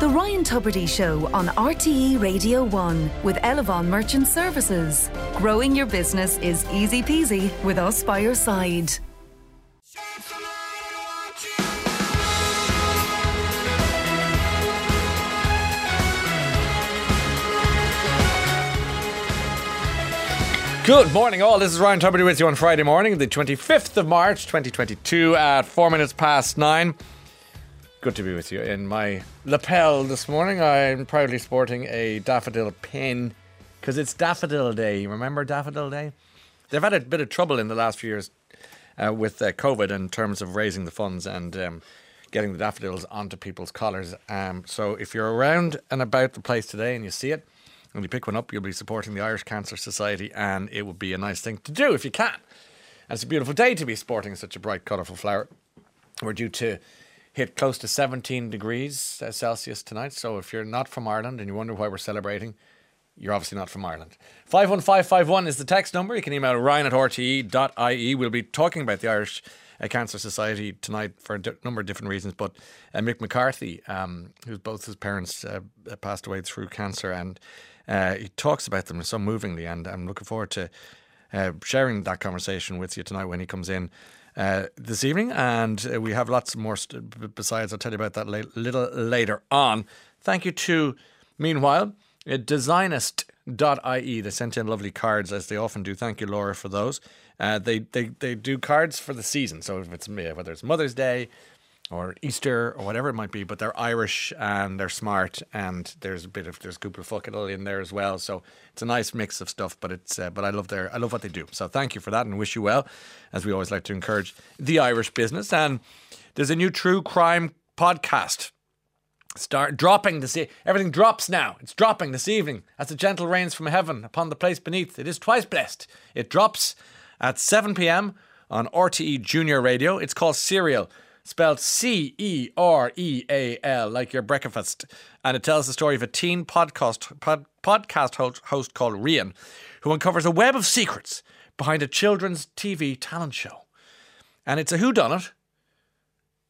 The Ryan Tubridy Show on RTE Radio 1 with Elavon Merchant Services. Growing your business is easy peasy with us by your side. Good morning, all. This is Ryan Tubridy with you on Friday morning, the 25th of March, 2022, at four minutes past nine. Good to be with you. In my lapel this morning, I'm proudly sporting a daffodil pin because it's Daffodil Day. Remember Daffodil Day? They've had a bit of trouble in the last few years uh, with uh, COVID in terms of raising the funds and um, getting the daffodils onto people's collars. Um, so if you're around and about the place today and you see it, and you pick one up, you'll be supporting the Irish Cancer Society, and it would be a nice thing to do if you can. And it's a beautiful day to be sporting such a bright, colourful flower. We're due to hit close to 17 degrees Celsius tonight, so if you're not from Ireland and you wonder why we're celebrating, you're obviously not from Ireland. 51551 is the text number. You can email ryan at rte.ie. We'll be talking about the Irish uh, Cancer Society tonight for a number of different reasons. But uh, Mick McCarthy, um, who's both his parents uh, passed away through cancer, and uh, he talks about them so movingly, and I'm looking forward to uh, sharing that conversation with you tonight when he comes in. Uh, this evening, and uh, we have lots more st- besides. I'll tell you about that a little later on. Thank you to, meanwhile, uh, designist.ie. They sent in lovely cards as they often do. Thank you, Laura, for those. Uh, they, they they do cards for the season. So if it's whether it's Mother's Day, or Easter or whatever it might be, but they're Irish and they're smart and there's a bit of there's cúpla focal in there as well. So it's a nice mix of stuff, but it's uh, but I love their I love what they do. So thank you for that and wish you well, as we always like to encourage the Irish business. And there's a new true crime podcast. Start dropping this. E- everything drops now. It's dropping this evening as the gentle rains from heaven upon the place beneath. It is twice blessed. It drops at 7 p.m. on RTE Junior Radio. It's called Serial spelled C E R E A L, like your breakfast. And it tells the story of a teen podcast, pod, podcast host, called Rian, who uncovers a web of secrets behind a children's TV talent show. And it's a whodunit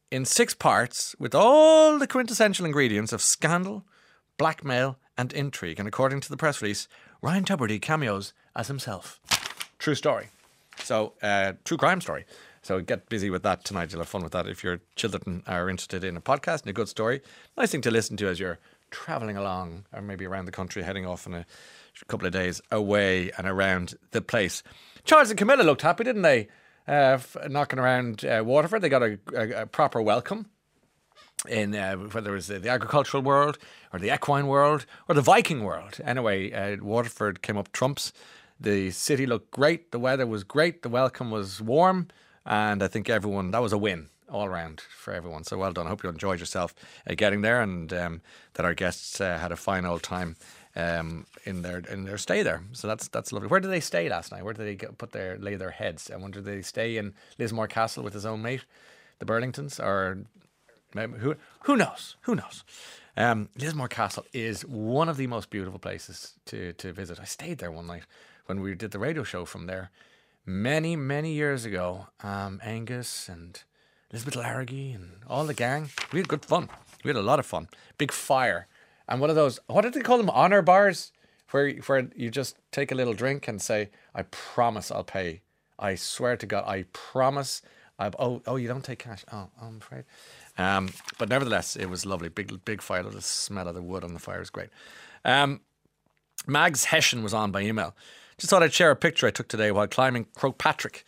in six parts with all the quintessential ingredients of scandal, blackmail, and intrigue. And according to the press release, Ryan Tubridy cameos as himself. True story. So, uh, true crime story. So get busy with that tonight. You'll have fun with that if your children are interested in a podcast and a good story. Nice thing to listen to as you're traveling along or maybe around the country, heading off in a couple of days away and around the place. Charles and Camilla looked happy, didn't they? Uh, f- knocking around uh, Waterford. They got a, a, a proper welcome in uh, whether it was the agricultural world or the equine world or the Viking world. Anyway, uh, Waterford came up trumps. The city looked great. The weather was great. The welcome was warm. And I think everyone, that was a win all around for everyone. So well done. I hope you enjoyed yourself uh, getting there and um, that our guests uh, had a fine old time um, in their in their stay there. So that's that's lovely. Where did they stay last night? Where did they get, put their lay their heads? I wonder did they stay in Lismore Castle with his own mate, the Burlingtons, or who who knows? Who knows? Um, Lismore Castle is one of the most beautiful places to to visit. I stayed there one night when we did the radio show from there many, many years ago, um, Angus and Elizabeth Larragee and all the gang, we had good fun. We had a lot of fun. Big fire. And one of those, what did they call them? Honor bars? Where, where you just take a little drink and say, I promise I'll pay. I swear to God, I promise. I, oh, oh, you don't take cash. Oh, I'm afraid. Um, but nevertheless, it was lovely. Big, big fire. The smell of the wood on the fire was great. Um, Mags Hessian was on by email. Just thought I'd share a picture I took today while climbing Croagh.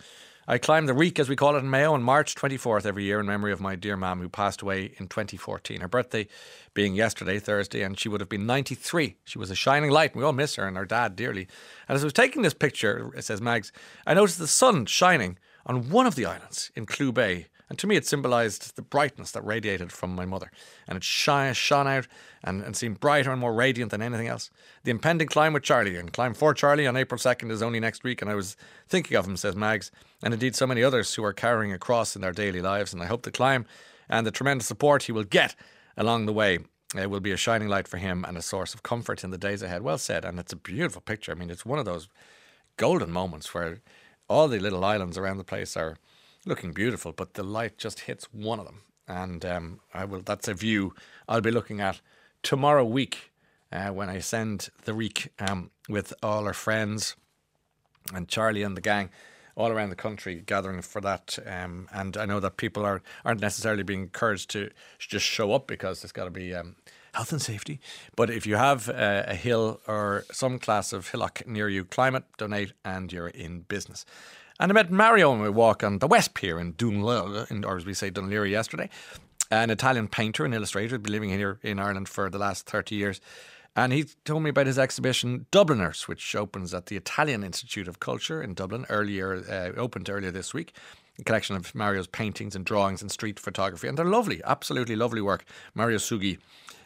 I climb the Reek, as we call it in Mayo, on March 24th every year in memory of my dear mum who passed away in 2014. Her birthday being yesterday, Thursday, and she would have been 93. She was a shining light, and we all miss her and our dad dearly. And as I was taking this picture, it says Mags, I noticed the sun shining on one of the islands in Clew Bay and to me, it symbolized the brightness that radiated from my mother. And it shone, shone out and, and seemed brighter and more radiant than anything else. The impending climb with Charlie and climb for Charlie on April 2nd is only next week. And I was thinking of him, says Mags, and indeed so many others who are carrying a cross in their daily lives. And I hope the climb and the tremendous support he will get along the way uh, will be a shining light for him and a source of comfort in the days ahead. Well said. And it's a beautiful picture. I mean, it's one of those golden moments where all the little islands around the place are looking beautiful, but the light just hits one of them. And um, I will. That's a view I'll be looking at tomorrow week uh, when I send the week um, with all our friends and Charlie and the gang all around the country gathering for that. Um, and I know that people are aren't necessarily being encouraged to just show up because there's got to be um, health and safety. But if you have uh, a hill or some class of hillock near you, climb it, donate, and you're in business. And I met Mario on my walk on the West Pier in Dunleary, or as we say, Dunleary yesterday. An Italian painter and illustrator, been living here in Ireland for the last 30 years. And he told me about his exhibition Dubliners, which opens at the Italian Institute of Culture in Dublin earlier, uh, opened earlier this week. A collection of Mario's paintings and drawings and street photography. And they're lovely, absolutely lovely work. Mario Sughi.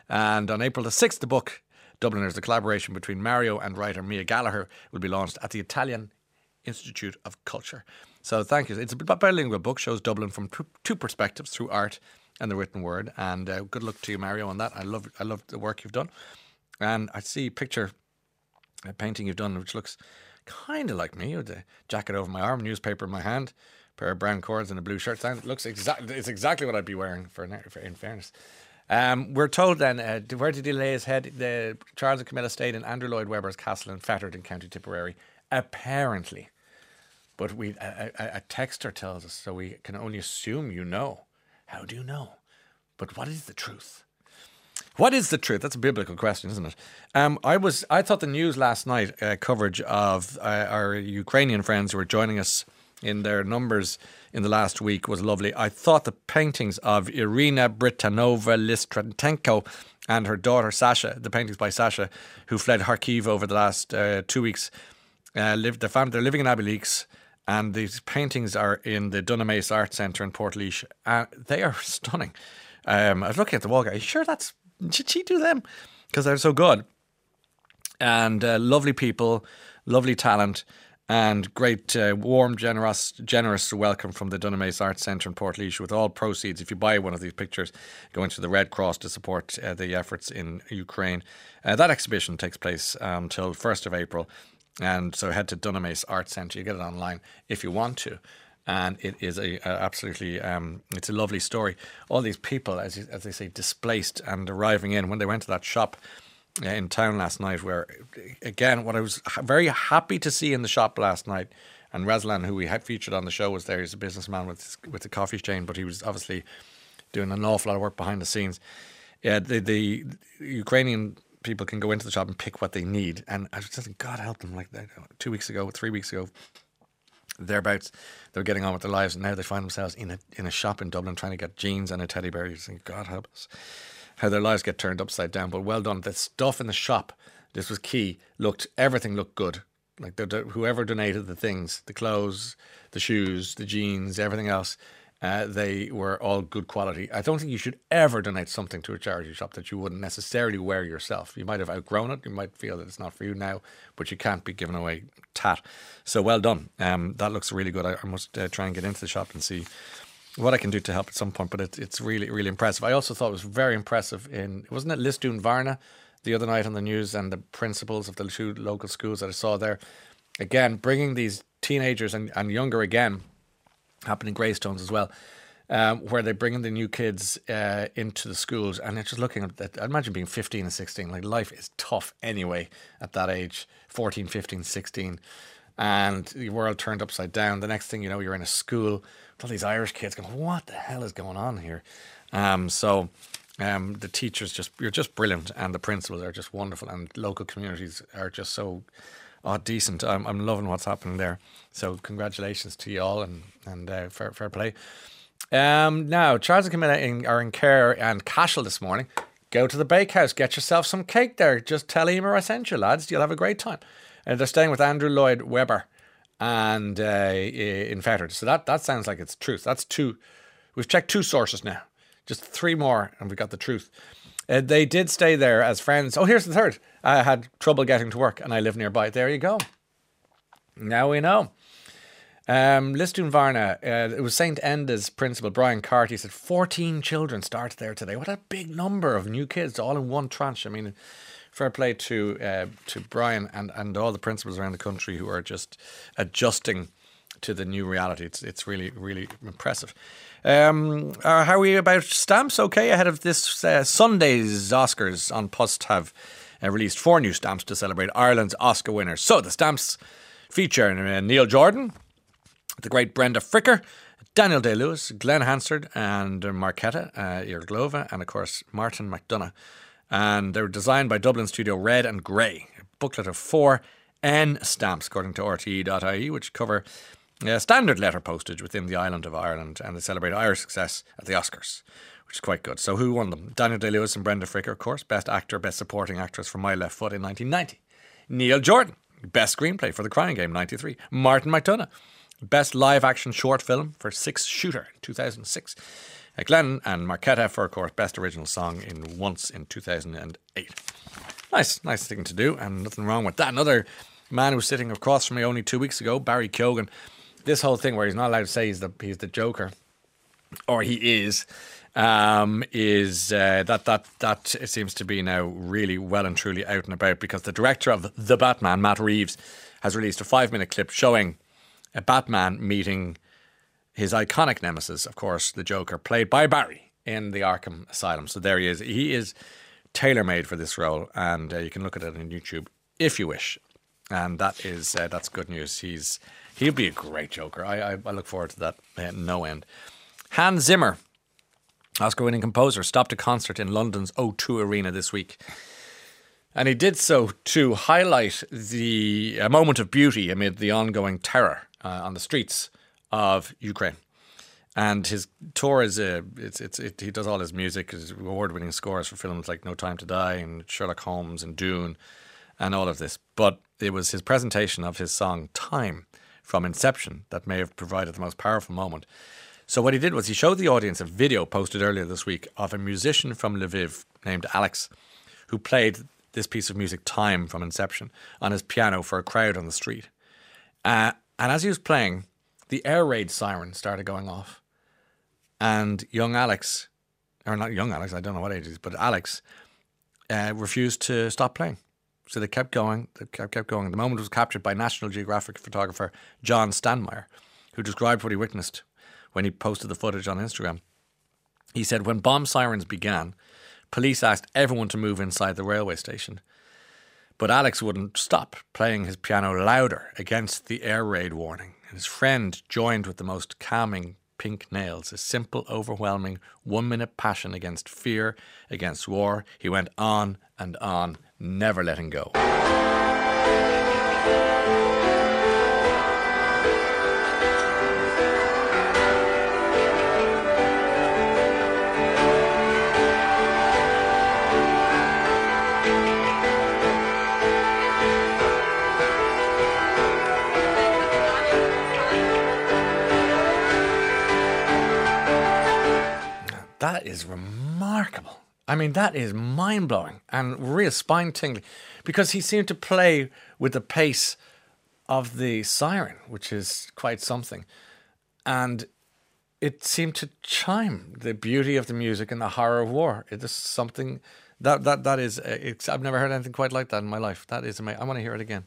And on April the 6th, the book Dubliners, the collaboration between Mario and writer Mia Gallagher, will be launched at the Italian Institute of Culture. So thank you. It's a bilingual book, shows Dublin from two perspectives through art and the written word. And uh, good luck to you, Mario, on that. I love I love the work you've done. And I see a picture, a painting you've done, which looks kind of like me, with a jacket over my arm, newspaper in my hand, pair of brown cords and a blue shirt. It looks exactly it's exactly what I'd be wearing for, for in fairness. Um, we're told then uh, where did he lay his head? The Charles and Camilla stayed in Andrew Lloyd Webber's castle in Fethard in County Tipperary, apparently. But we a, a, a texter tells us, so we can only assume you know. How do you know? But what is the truth? What is the truth? That's a biblical question, isn't it? Um, I was I thought the news last night uh, coverage of uh, our Ukrainian friends who were joining us in their numbers in the last week was lovely. I thought the paintings of Irina Britanova Listrantenko and her daughter Sasha, the paintings by Sasha, who fled Kharkiv over the last uh, two weeks, uh, lived. They're, they're living in Abbeyleix, and these paintings are in the Dunamaise Art Centre in Portlaoise. Uh, they are stunning. Um, I was looking at the wall. Guy, sure that's did she do them? Because they're so good. And uh, lovely people, lovely talent, and great, uh, warm, generous, generous welcome from the Dunamaise Arts Centre in Portlaoise. With all proceeds, if you buy one of these pictures, going to the Red Cross to support uh, the efforts in Ukraine. Uh, that exhibition takes place until um, 1st of April. And so head to Dunamaise Art Centre. You get it online if you want to and it is a, a absolutely um, it's a lovely story. All these people, as as they say, displaced and arriving in when they went to that shop uh, in town last night. Where again, what I was very happy to see in the shop last night, and Razlan, who we had featured on the show, was there. He's a businessman with with a coffee chain, but he was obviously doing an awful lot of work behind the scenes. Yeah, the the Ukrainian people can go into the shop and pick what they need, and I was just God help them. Like two weeks ago, three weeks ago, thereabouts, they were getting on with their lives, and now they find themselves in a in a shop in Dublin trying to get jeans and a teddy bear. You think, God help us, how their lives get turned upside down. But well done. The stuff in the shop, this was key. Looked everything looked good. Like the, the, whoever donated the things, the clothes, the shoes, the jeans, everything else, uh, they were all good quality. I don't think you should ever donate something to a charity shop that you wouldn't necessarily wear yourself. You might have outgrown it. You might feel that it's not for you now, but you can't be giving away tat. So well done. Um, that looks really good. I, I must uh, try and get into the shop and see what I can do to help at some point. But it, it's really, really impressive. I also thought it was very impressive in wasn't it Lisdoonvarna the other night on the news and the principals of the two local schools that I saw there. Again, bringing these teenagers and, and younger again happening in Greystones as well. Um, where they're bringing the new kids uh, into the schools, and they're just looking at that. I imagine being 15 and 16, like life is tough anyway at that age 14, 15, 16, and the world turned upside down. The next thing you know, you're in a school with all these Irish kids going, What the hell is going on here? Um, so, um, the teachers just, you're just brilliant, and the principals are just wonderful, and local communities are just so oh, decent. I'm, I'm loving what's happening there. So congratulations to you all and, and uh, fair, fair play. Um, now, Charles and Camilla in, are in Cahir and Cashel this morning. Go to the bakehouse, get yourself some cake there. Just tell Emer I sent you, lads. You'll have a great time. And uh, they're staying with Andrew Lloyd Webber and uh, in Fethard. So that, that sounds like it's truth. That's two. We've checked two sources now. Just three more, and we got the truth. Uh, they did stay there as friends. Oh, here's the third. I had trouble getting to work and I live nearby. There you go. Now we know. Um, Lisdoonvarna, uh, it was St. Enda's principal, Brian Carty, said 14 children started there today. What a big number of new kids all in one tranche. I mean, fair play to uh, to Brian and, and all the principals around the country who are just adjusting to the new reality. It's, it's really, really impressive. Um, uh, how are we about stamps? Okay, ahead of this uh, Sunday's Oscars An Post have uh, released four new stamps to celebrate Ireland's Oscar winners. So the stamps feature uh, Neil Jordan, the great Brenda Fricker, Daniel Day Lewis, Glen Hansard, and Marketa uh, Irglova, and of course Martin McDonagh. And they were designed by Dublin studio Red and Grey, a booklet of four N stamps, according to RTE.ie, which cover uh, standard letter postage within the island of Ireland, and they celebrate Irish success at the Oscars, which is quite good. So, who won them? Daniel Day Lewis and Brenda Fricker, of course, Best Actor, Best Supporting Actress for My Left Foot in 1990. Neil Jordan, Best Screenplay for The Crying Game, 93. Martin McDonagh, Best Live Action Short Film for Six Shooter, 2006. Uh, Glen and Marketa for, of course, Best Original Song in Once in 2008. Nice, nice thing to do, and nothing wrong with that. Another man who was sitting across from me only two weeks ago, Barry Keoghan. This whole thing where he's not allowed to say he's the he's the Joker, or he is, um, is uh, that that that seems to be now really well and truly out and about because the director of the Batman, Matt Reeves, has released a five minute clip showing a Batman meeting his iconic nemesis, of course, the Joker, played by Barry in the Arkham Asylum. So there he is. He is tailor made for this role, and uh, you can look at it on YouTube if you wish. And that is uh, that's good news. He's he'll be a great Joker. I I, I look forward to that uh, no end. Hans Zimmer, Oscar-winning composer, stopped a concert in London's O2 Arena this week. And he did so to highlight the a moment of beauty amid the ongoing terror uh, on the streets of Ukraine. And his tour is uh, it's it's it, he does all his music, his award-winning scores for films like No Time to Die and Sherlock Holmes and Dune, and all of this. But it was his presentation of his song Time from Inception that may have provided the most powerful moment. So what he did was he showed the audience a video posted earlier this week of a musician from Lviv named Alex, who played this piece of music Time from Inception on his piano for a crowd on the street. Uh, and as he was playing, the air raid siren started going off. And young Alex, or not young Alex, I don't know what age he is, but Alex uh, refused to stop playing. So they kept going, they kept, kept going. The moment was captured by National Geographic photographer John Stanmeyer, who described what he witnessed when he posted the footage on Instagram. He said, When bomb sirens began, police asked everyone to move inside the railway station. But Alex wouldn't stop playing his piano louder against the air raid warning. And his friend joined with the most calming pink nails, a simple, overwhelming, one minute passion against fear, against war. He went on and on, never letting go. Is remarkable. I mean, that is mind blowing and real spine tingling because he seemed to play with the pace of the siren, which is quite something. And it seemed to chime the beauty of the music and the horror of war. It is something that that that is. Uh, it's, I've never heard anything quite like that in my life. That is amazing. I want to hear it again.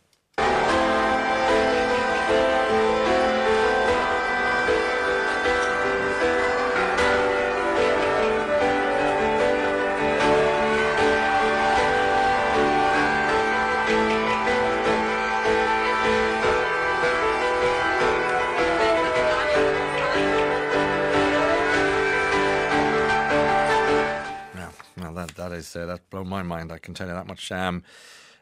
Is uh, that blown my mind. I can tell you that much. Um,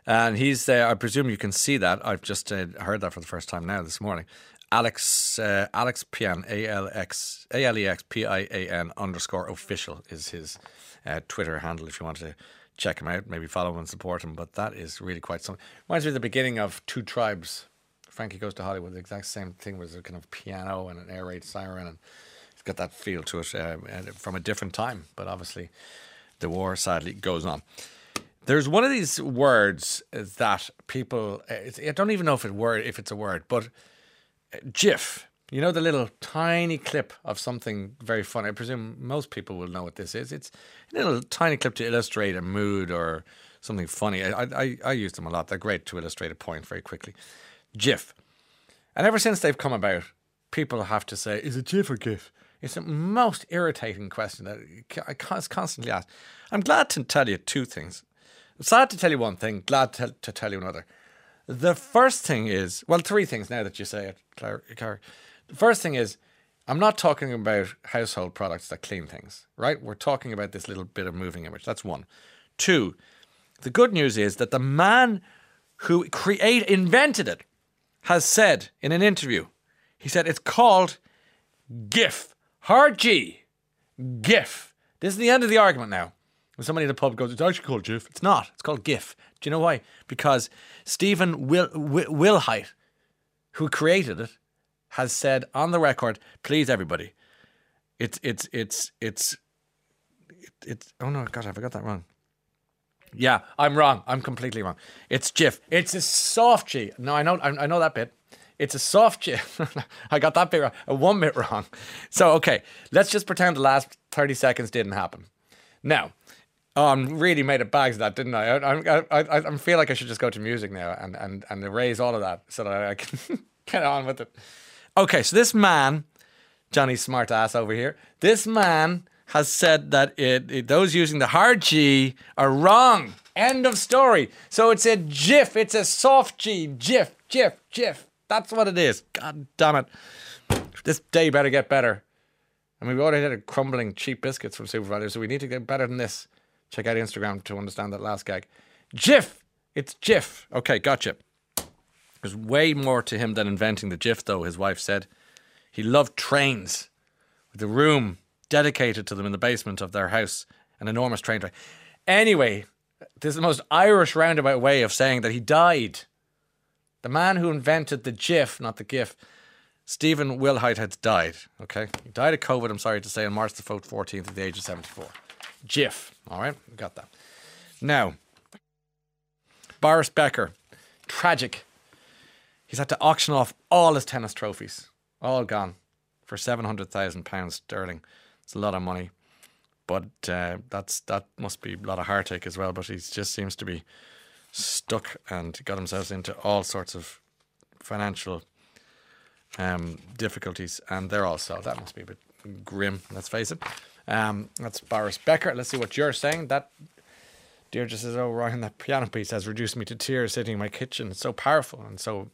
and he's uh, I presume you can see that. I've just uh, heard that for the first time now this morning. Alex uh, Alex Pian A L X A L E X P I A N underscore official is his uh, Twitter handle. If you want to check him out, maybe follow him and support him. But that is really quite something. Reminds me of the beginning of Two Tribes. Frankie goes to Hollywood. The exact same thing was a kind of piano and an air raid siren, and it's got that feel to it uh, from a different time. But obviously, the war sadly goes on. There's one of these words that people eh, I don't even know if it word if it's a word, but eh, GIF. You know the little tiny clip of something very funny. I presume most people will know what this is. It's a little tiny clip to illustrate a mood or something funny. I I, I use them a lot. They're great to illustrate a point very quickly. GIF. And ever since they've come about, people have to say, is it GIF or GIF? It's the most irritating question that I constantly ask. I'm glad to tell you two things. Sad to tell you one thing, glad to, to tell you another. The first thing is, well, three things now that you say it. Claire. The first thing is, I'm not talking about household products that clean things, right? We're talking about this little bit of moving image. That's one. Two, the good news is that the man who create invented it has said in an interview, he said it's called GIF. Hard G. GIF. This is the end of the argument now. When somebody in the pub goes, it's actually called GIF. It's not. It's called GIF. Do you know why? Because Stephen Will, Will, Wilhite, who created it, has said on the record, please everybody, it's it's it's it's it's oh no, God, I forgot that wrong. Yeah, I'm wrong. I'm completely wrong. It's GIF. It's a soft G. No, I know I know that bit. It's a soft GIF. I got that bit wrong. A one bit wrong. So okay, let's just pretend the last thirty seconds didn't happen. Now, oh, I'm really made of bags of that, didn't I? I, I, I, I feel like I should just go to music now and, and, and erase all of that so that I can get on with it. Okay, so this man, Johnny Smart Ass over here, this man has said that it, it, those using the hard G are wrong. End of story. So it's a GIF. It's a soft G. GIF, GIF, GIF. That's what it is. God damn it. This day better get better. I mean, we already had a crumbling cheap biscuits from SuperValu, so we need to get better than this. Check out Instagram to understand that last gag. GIF. It's GIF. Okay, gotcha. There's way more to him than inventing the GIF, though, his wife said. He loved trains, with a room dedicated to them in the basement of their house, an enormous train track. Anyway, this is the most Irish roundabout way of saying that he died. The man who invented the GIF, not the GIF, Stephen Wilhite, had died. Okay, he died of COVID. I'm sorry to say on March the 14th at the age of 74. GIF. All right, we got that. Now, Boris Becker, tragic He's had to auction off all his tennis trophies, all gone, for seven hundred thousand pounds sterling. It's a lot of money, but uh, that's that must be a lot of heartache as well. But he just seems to be stuck and got themselves into all sorts of financial um, difficulties, and they're also that must be a bit grim. Let's face it. Um, that's Boris Becker. Let's see what you're saying. That Deirdre says, "Oh, Ryan, that piano piece has reduced me to tears sitting in my kitchen. It's so powerful and so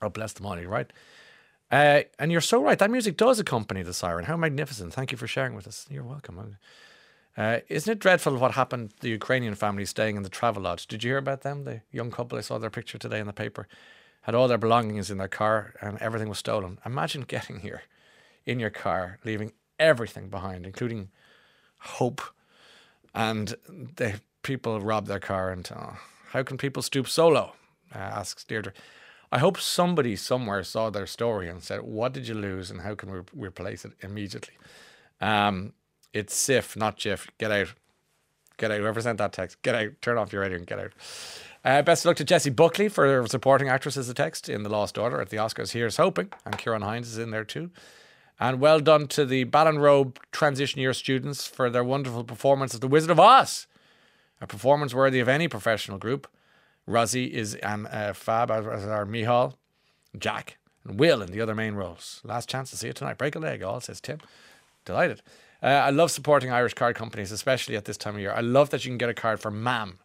Oh, bless the money, right? Uh, and you're so right. That music does accompany the siren. How magnificent. Thank you for sharing with us. You're welcome. Uh, isn't it dreadful what happened to the Ukrainian family staying in the travel lodge? Did you hear about them? The young couple, I saw their picture today in the paper, had all their belongings in their car and everything was stolen. Imagine getting here in your car, leaving everything behind, including hope. And the people rob their car. And oh, how can people stoop so low? Uh, asks Deirdre. I hope somebody somewhere saw their story and said, "What did you lose, and how can we replace it immediately?" Um, it's SIF, not JIF. Get out, get out. Whoever sent that text, get out. Turn off your radio and get out. Uh, best of luck to Jessie Buckley for supporting actress as a text in The Lost Daughter at the Oscars. Here's hoping, and Ciarán Hinds is in there too. And well done to the Ballinrobe transition year students for their wonderful performance of The Wizard of Oz, a performance worthy of any professional group. Rosie is and uh, Fab as, our Mihal, Jack, and Will in the other main roles. Last chance to see it tonight. Break a leg, all says Tim. Delighted. Uh, I love supporting Irish card companies, especially at this time of year. I love that you can get a card for Mam.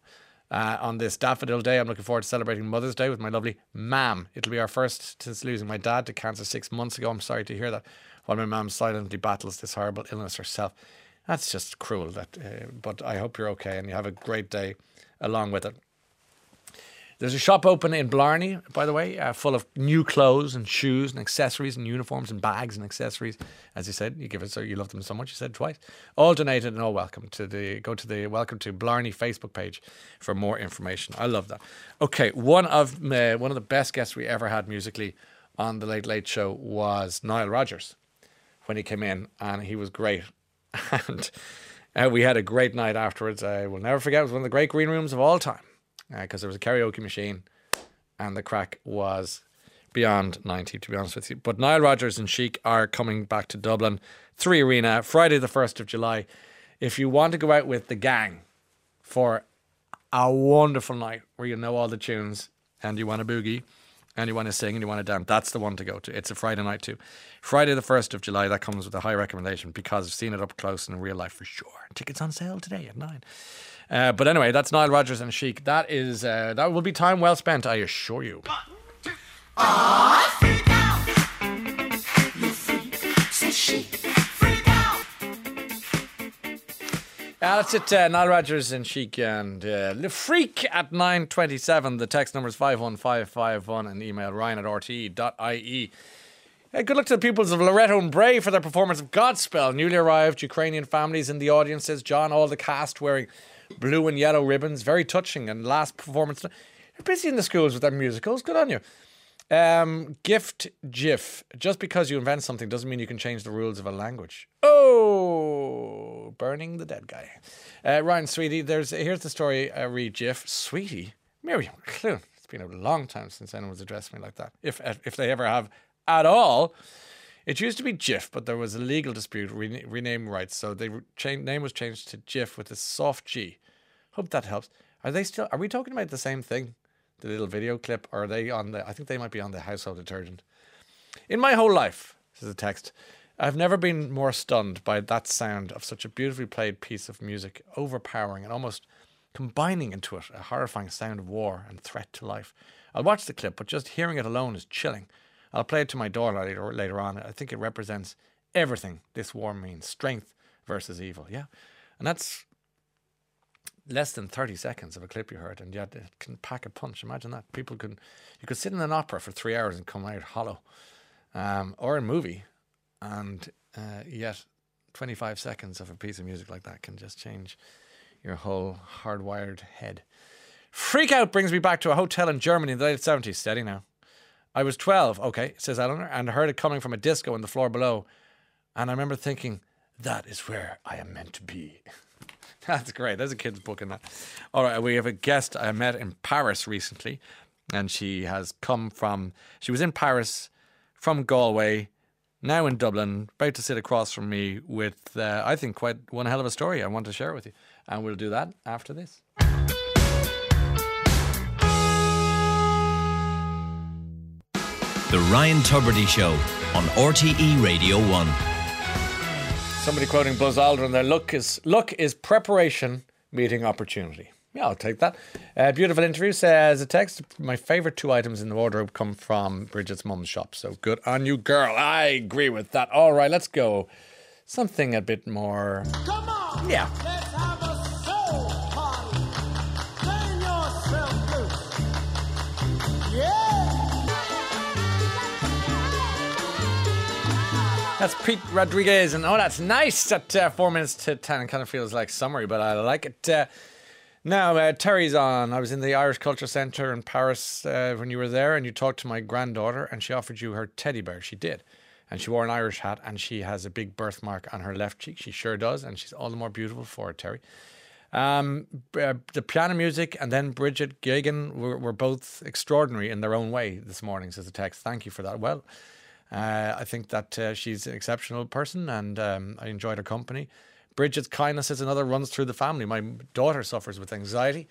Uh, on this daffodil day, I'm looking forward to celebrating Mother's Day with my lovely mam. It'll be our first since losing my dad to cancer six months ago. I'm sorry to hear that. While my mum silently battles this horrible illness herself. That's just cruel. That, uh, but I hope you're okay and you have a great day along with it. There's a shop open in Blarney, by the way, uh, full of new clothes and shoes and accessories and uniforms and bags and accessories. As you said, you give it so you love them so much. You said twice. All donated and all welcome to the go to the welcome to Blarney Facebook page for more information. I love that. Okay, one of uh, one of the best guests we ever had musically on the Late Late Show was Nile Rodgers when he came in, and he was great. and uh, we had a great night afterwards. I will never forget. It was one of the great green rooms of all time because uh, there was a karaoke machine and the crack was beyond 90, to be honest with you. But Nile Rodgers and Chic are coming back to Dublin, Three Arena, Friday, the 1st of July. If you want to go out with the gang for a wonderful night where you know all the tunes and you want a boogie, and is you want to dance, that's the one to go to. It's a Friday night too. Friday the 1st of July, that comes with a high recommendation because I've seen it up close in real life for sure. Tickets on sale today at 9. Uh, but anyway, that's Nile Rodgers and Chic. That is uh, that will be time well spent, I assure you. Uh, that's it. Uh, Nile Rodgers and Chic and uh, Le Freak at 9.27. The text number is 51551 and email ryan at rte.ie. Uh, good luck to the pupils of Loreto and Bray for their performance of Godspell. Newly arrived Ukrainian families in the audience, says John. All the cast wearing blue and yellow ribbons. Very touching. And last performance. You're busy in the schools with their musicals. Good on you. Um, gift GIF. Just because you invent something doesn't mean you can change the rules of a language. Oh, burning the dead guy. Uh, Ryan, sweetie, there's here's the story. I read GIF. Sweetie, Miriam Clune. It's been a long time since anyone's addressed me like that. If if they ever have at all. It used to be GIF, but there was a legal dispute, re- rename rights, so the name was changed to GIF with a soft G. Hope that helps. Are they still? Are we talking about the same thing? The little video clip, or are they on the? I think they might be on the household detergent. In my whole life, says the text, I've never been more stunned by that sound of such a beautifully played piece of music, overpowering and almost combining into it a horrifying sound of war and threat to life. I'll watch the clip, but just hearing it alone is chilling. I'll play it to my daughter later, later on. I think it represents everything this war means strength versus evil. Yeah. And that's less than 30 seconds of a clip you heard, and yet it can pack a punch. Imagine that. People can, you could sit in an opera for three hours and come out hollow, um, or in a movie, and uh, yet 25 seconds of a piece of music like that can just change your whole hardwired head. Freak out brings me back to a hotel in Germany in the late 70s. Steady now. I was 12, okay, says Eleanor, and I heard it coming from a disco on the floor below. And I remember thinking, that is where I am meant to be. That's great. There's a kid's book in that. All right, we have a guest I met in Paris recently, and she has come from, she was in Paris from Galway, now in Dublin, about to sit across from me with, uh, I think, quite one hell of a story. I want to share with you. And we'll do that after this. The Ryan Tubridy Show on RTE Radio 1. Somebody quoting Buzz Aldrin there, look is, look is preparation meeting opportunity. Yeah, I'll take that. Uh, beautiful interview says a text. My favourite two items in the wardrobe come from Bridget's mum's shop. So good on you, girl. I agree with that. All right, let's go. Something a bit more. Come on. Yeah. Let's have a soul party. Turn yourself loose. Yeah. That's Pete Rodriguez, and oh, that's nice at uh, four minutes to ten. It kind of feels like summery, but I like it. Uh, now, uh, Terry's on. I was in the Irish Culture Centre in Paris uh, when you were there, and you talked to my granddaughter, and she offered you her teddy bear. She did. And she wore an Irish hat, and she has a big birthmark on her left cheek. She sure does, and she's all the more beautiful for it, Terry. Um, uh, the piano music and then Bridget Gagan were, were both extraordinary in their own way this morning, says the text. Thank you for that. Well, uh, I think that uh, she's an exceptional person and um, I enjoyed her company. Bridget's kindness is another runs through the family. My daughter suffers with anxiety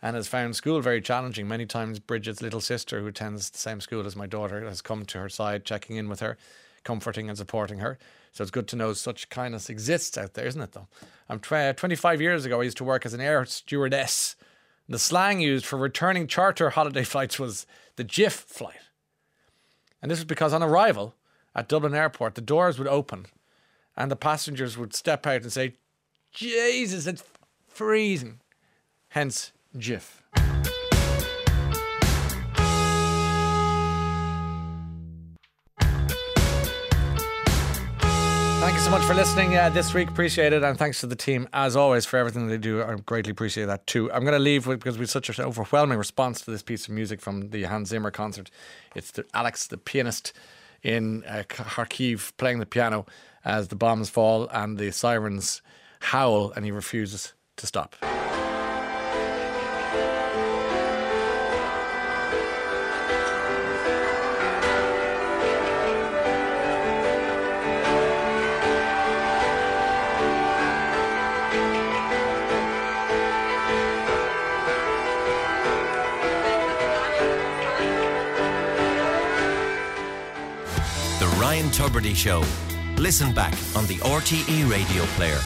and has found school very challenging. Many times, Bridget's little sister, who attends the same school as my daughter, has come to her side, checking in with her, comforting and supporting her. So it's good to know such kindness exists out there, isn't it, though? I'm tw- 25 years ago, I used to work as an air stewardess. The slang used for returning charter holiday flights was the GIF flight. And this was because on arrival at Dublin Airport, the doors would open and the passengers would step out and say, Jesus, it's freezing. Hence, GIF. Thank you so much for listening uh, this week. Appreciate it. And thanks to the team, as always, for everything they do. I greatly appreciate that too. I'm going to leave with, because we had such an overwhelming response to this piece of music from the Hans Zimmer concert. It's the Alex, the pianist in uh, Kharkiv, playing the piano as the bombs fall and the sirens howl, and he refuses to stop. Ryan Tubridy Show Listen back on the RTE radio player